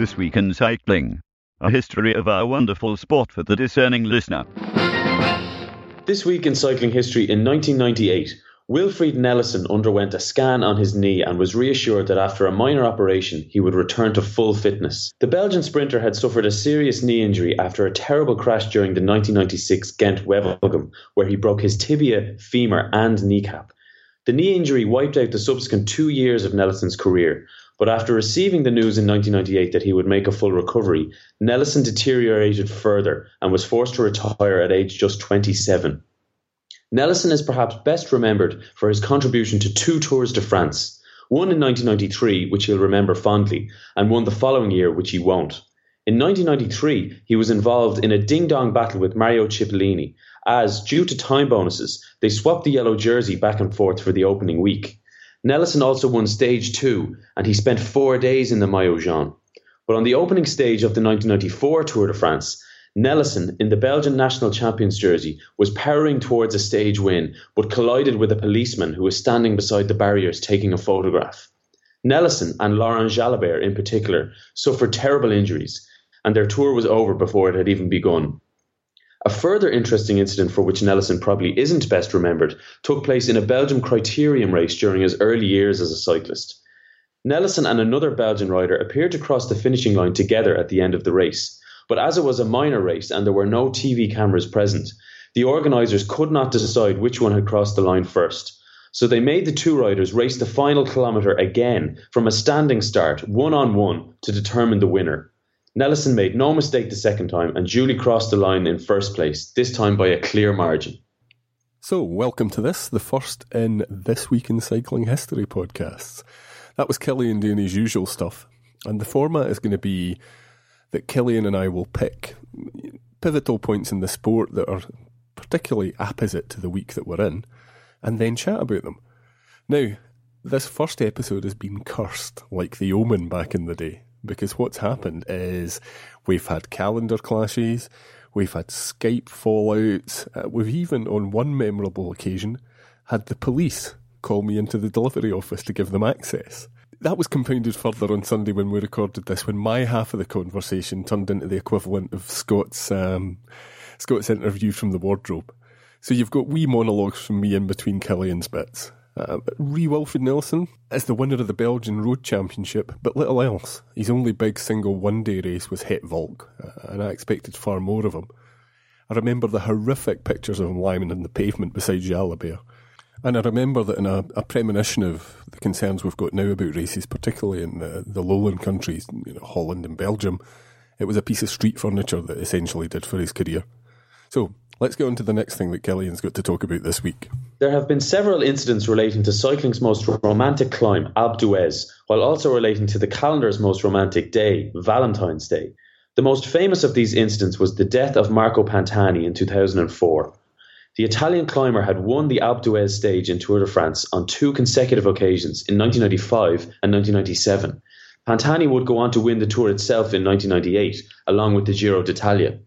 Week in Cycling, a history of our wonderful sport for the discerning listener. This week in cycling history in 1998, Wilfried Nelissen underwent a scan on his knee and was reassured that after a minor operation he would return to full fitness. The Belgian sprinter had suffered a serious knee injury after a terrible crash during the 1996 Ghent Wevelgem, where he broke his tibia, femur, and kneecap. The knee injury wiped out the subsequent two years of Nelissen's career, but after receiving the news in 1998 that he would make a full recovery, Nelissen deteriorated further and was forced to retire at age just 27. Nelissen is perhaps best remembered for his contribution to two Tours de France, one in 1993, which he'll remember fondly, and one the following year, which he won't. In 1993, he was involved in a ding dong battle with Mario Cipollini, as, due to time bonuses, they swapped the yellow jersey back and forth for the opening week. Nelissen also won stage two, and he spent four days in the Maillot jaune. But on the opening stage of the 1994 Tour de France, Nelissen, in the Belgian national champions jersey, was powering towards a stage win, but collided with a policeman who was standing beside the barriers taking a photograph. Nelissen and Laurent Jalabert, in particular, suffered terrible injuries, and their tour was over before it had even begun. A further interesting incident for which Nelissen probably isn't best remembered took place in a Belgium criterium race during his early years as a cyclist. Nelissen and another Belgian rider appeared to cross the finishing line together at the end of the race. But as it was a minor race and there were no TV cameras present, the organisers could not decide which one had crossed the line first. So they made the two riders race the final kilometre again from a standing start, one on one, to determine the winner. Nelissen made no mistake the second time and duly crossed the line in first place, this time by a clear margin. So, welcome to this, the first in This Week in Cycling History podcasts. That was Cillian doing his usual stuff, and the format is going to be that Cillian and I will pick pivotal points in the sport that are particularly apposite to the week that we're in, and then chat about them. Now, this first episode has been cursed, like the Omen back in the day, because what's happened is we've had calendar clashes, we've had Skype fallouts, uh, we've even, on one memorable occasion, had the police call me into the delivery office to give them access that was compounded further on Sunday when we recorded this, when my half of the conversation turned into the equivalent of Scott's um, Scott's interview from the wardrobe. So you've got wee monologues from me in between Cillian's bits. Uh, Ree Wilfried Nelissen is the winner of the Belgian Road Championship, but little else. His only big single one day race was Het Volk, uh, and I expected far more of him. I remember the horrific pictures of him lying on the pavement beside Jalabert. And I remember that in a, a, premonition of the concerns we've got now about races, particularly in the, the lowland countries, you know, Holland and Belgium, it was a piece of street furniture that essentially did for his career. So let's go on to the next thing that Cillian's got to talk about this week. There have been several incidents relating to cycling's most romantic climb, Alpe d'Huez, while also relating to the calendar's most romantic day, Valentine's Day. The most famous of these incidents was the death of Marco Pantani in 2004. The Italian climber had won the Alpe d'Huez stage in Tour de France on two consecutive occasions in 1995 and 1997. Pantani would go on to win the Tour itself in 1998, along with the Giro d'Italia.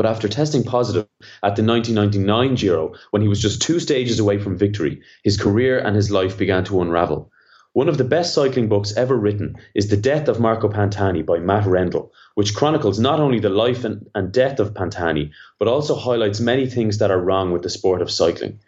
But after testing positive at the 1999 Giro, when he was just two stages away from victory, his career and his life began to unravel. One of the best cycling books ever written is The Death of Marco Pantani by Matt Rendell, which chronicles not only the life and, and death of Pantani, but also highlights many things that are wrong with the sport of cycling.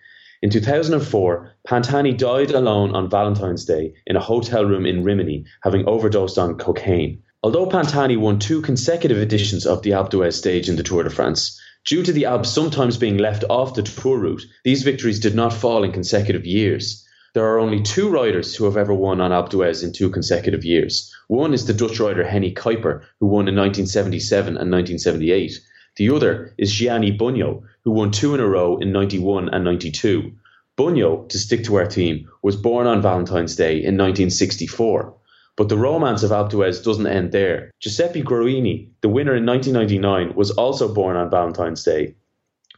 In 2004, Pantani died alone on Valentine's Day in a hotel room in Rimini, having overdosed on cocaine. Although Pantani won two consecutive editions of the Alpe d'Huez stage in the Tour de France, due to the Alps sometimes being left off the Tour route, these victories did not fall in consecutive years. There are only two riders who have ever won on Alpe d'Huez in two consecutive years. One is the Dutch rider Hennie Kuiper, who won in 1977 and 1978. The other is Gianni Bugno, who won two in a row in 91 and 92. Bugno, to stick to our theme, was born on Valentine's Day in 1964. But the romance of d'Huez doesn't end there. Giuseppe Guerini, the winner in 1999, was also born on Valentine's Day.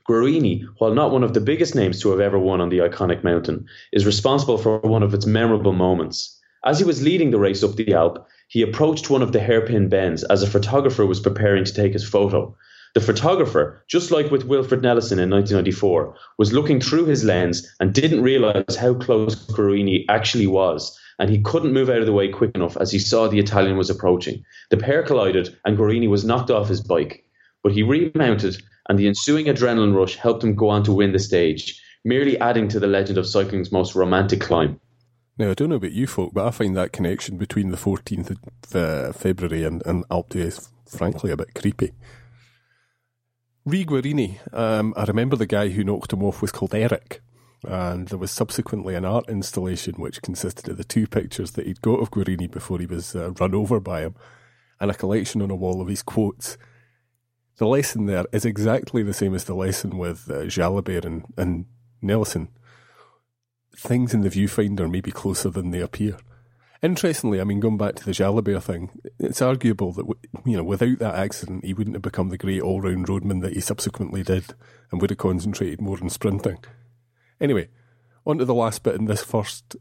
Guerini, while not one of the biggest names to have ever won on the iconic mountain, is responsible for one of its memorable moments. As he was leading the race up the Alp, he approached one of the hairpin bends as a photographer was preparing to take his photo. The photographer, just like with Wilfried Nelissen in 1994, was looking through his lens and didn't realize how close Guerini actually was, and he couldn't move out of the way quick enough as he saw the Italian was approaching. The pair collided, and Guerini was knocked off his bike, but he remounted, and the ensuing adrenaline rush helped him go on to win the stage, merely adding to the legend of cycling's most romantic climb. Now, I don't know about you folk, but I find that connection between the 14th of uh, February and, and Alpe d'Huez, frankly, a bit creepy. Guerini, um, I remember the guy who knocked him off was called Eric, and there was subsequently an art installation which consisted of the two pictures that he'd got of Guerini before he was uh, run over by him, and a collection on a wall of his quotes. The lesson there is exactly the same as the lesson with uh, and, and Nelissen. Things in the viewfinder may be closer than they appear. Interestingly, I mean, going back to the Jalabert thing, it's arguable that you know without that accident, he wouldn't have become the great all-round roadman that he subsequently did, and would have concentrated more on sprinting. Anyway, on to the last bit in this first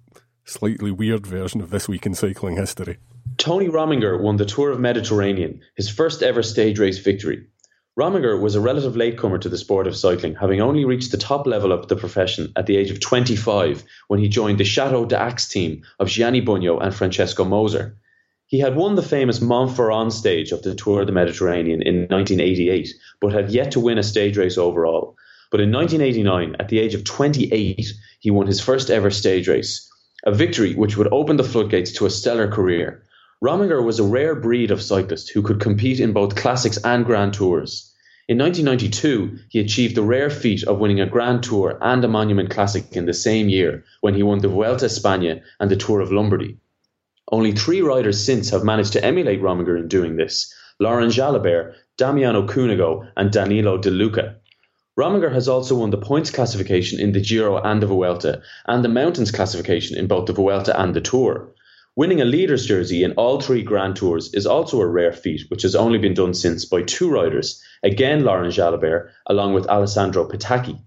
slightly weird version of this week in cycling history. Tony Rominger won the Tour of Mediterranean, his first ever stage race victory. Rominger was a relative latecomer to the sport of cycling, having only reached the top level of the profession at the age of 25 when he joined the Chateau d'Ax team of Gianni Bugno and Francesco Moser. He had won the famous Mont Faron stage of the Tour of the Mediterranean in 1988, but had yet to win a stage race overall. But in 1989, at the age of 28, he won his first ever stage race, a victory which would open the floodgates to a stellar career. Rominger was a rare breed of cyclist who could compete in both classics and Grand Tours. In 1992, he achieved the rare feat of winning a Grand Tour and a Monument Classic in the same year when he won the Vuelta España and the Tour of Lombardy. Only three riders since have managed to emulate Rominger in doing this Laurent Jalabert, Damiano Cunego, and Danilo Di Luca. Rominger has also won the points classification in the Giro and the Vuelta, and the mountains classification in both the Vuelta and the Tour. Winning a leader's jersey in all three Grand Tours is also a rare feat, which has only been done since by two riders, again Laurent Jalabert, along with Alessandro Petacchi.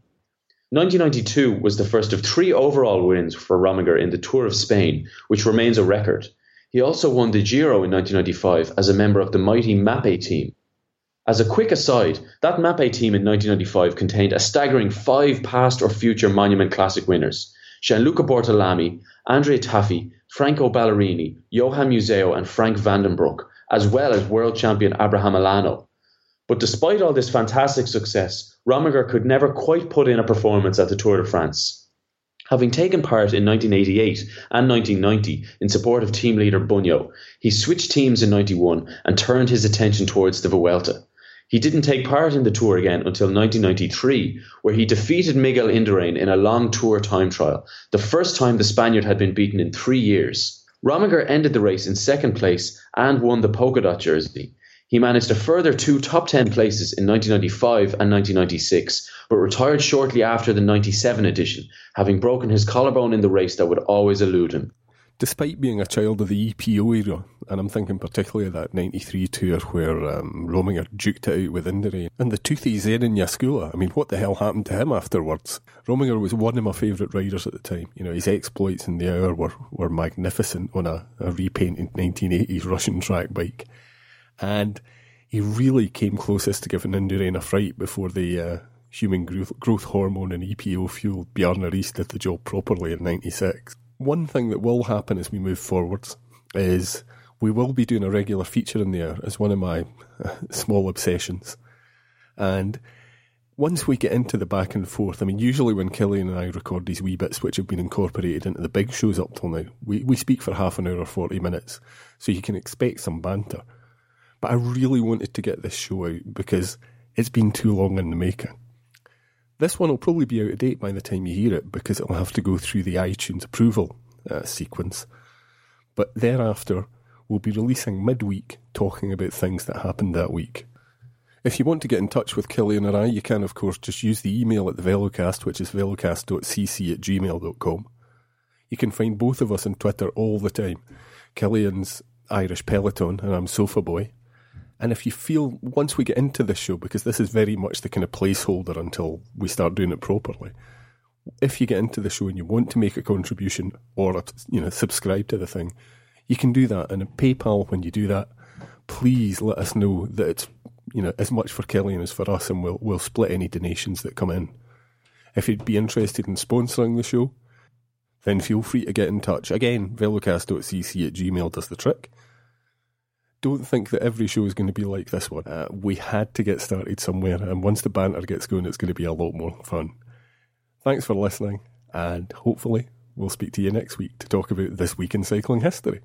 1992 was the first of three overall wins for Rominger in the Tour of Spain, which remains a record. He also won the Giro in 1995 as a member of the mighty Mapei team. As a quick aside, that Mapei team in 1995 contained a staggering five past or future Monument Classic winners Gianluca Bortolami, Andrea Tafi, Franco Ballerini, Johan Museeuw, and Frank Vandenbroucke, as well as world champion Abraham Olano. But despite all this fantastic success, Rominger could never quite put in a performance at the Tour de France. Having taken part in 1988 and 1990 in support of team leader Bugno, he switched teams in 91 and turned his attention towards the Vuelta. He didn't take part in the tour again until 1993, where he defeated Miguel Indurain in a long tour time trial, the first time the Spaniard had been beaten in three years. Rominger ended the race in second place and won the polka dot jersey. He managed a further two top 10 places in 1995 and 1996, but retired shortly after the 97 edition, having broken his collarbone in the race that would always elude him despite being a child of the EPO era, and I'm thinking particularly of that 93 tour where um, Rominger duked it out with Indurain, and the toothy Zenon Jaskuła, I mean, what the hell happened to him afterwards? Rominger was one of my favourite riders at the time. You know, his exploits in the hour were, were magnificent on a, a repainted 1980s Russian track bike. And he really came closest to giving Indurain a fright before the uh, human growth, growth hormone and EPO fuel Bjarne Riis did the job properly in 96. One thing that will happen as we move forwards is we will be doing a regular feature in there as one of my small obsessions. And once we get into the back and forth, I mean, usually when Cillian and I record these wee bits which have been incorporated into the big shows up till now, we, we speak for half an hour or 40 minutes, so you can expect some banter. But I really wanted to get this show out because it's been too long in the making. This one will probably be out of date by the time you hear it because it'll have to go through the iTunes approval uh, sequence. But thereafter, we'll be releasing midweek talking about things that happened that week. If you want to get in touch with Cillian or I, you can, of course, just use the email at the Velocast, which is velocast.cc at gmail.com. You can find both of us on Twitter all the time. Cillian's Irish Peloton, and I'm Sofa Boy. And if you feel, once we get into this show, because this is very much the kind of placeholder until we start doing it properly, if you get into the show and you want to make a contribution or, you know, subscribe to the thing, you can do that. And PayPal, when you do that, please let us know that it's, you know, as much for Cillian as for us, and we'll we'll split any donations that come in. If you'd be interested in sponsoring the show, then feel free to get in touch. Again, velocast.cc at gmail does the trick. Don't think that every show is going to be like this one. Uh, we had to get started somewhere, and once the banter gets going, it's going to be a lot more fun. Thanks for listening, and hopefully, we'll speak to you next week to talk about this week in cycling history.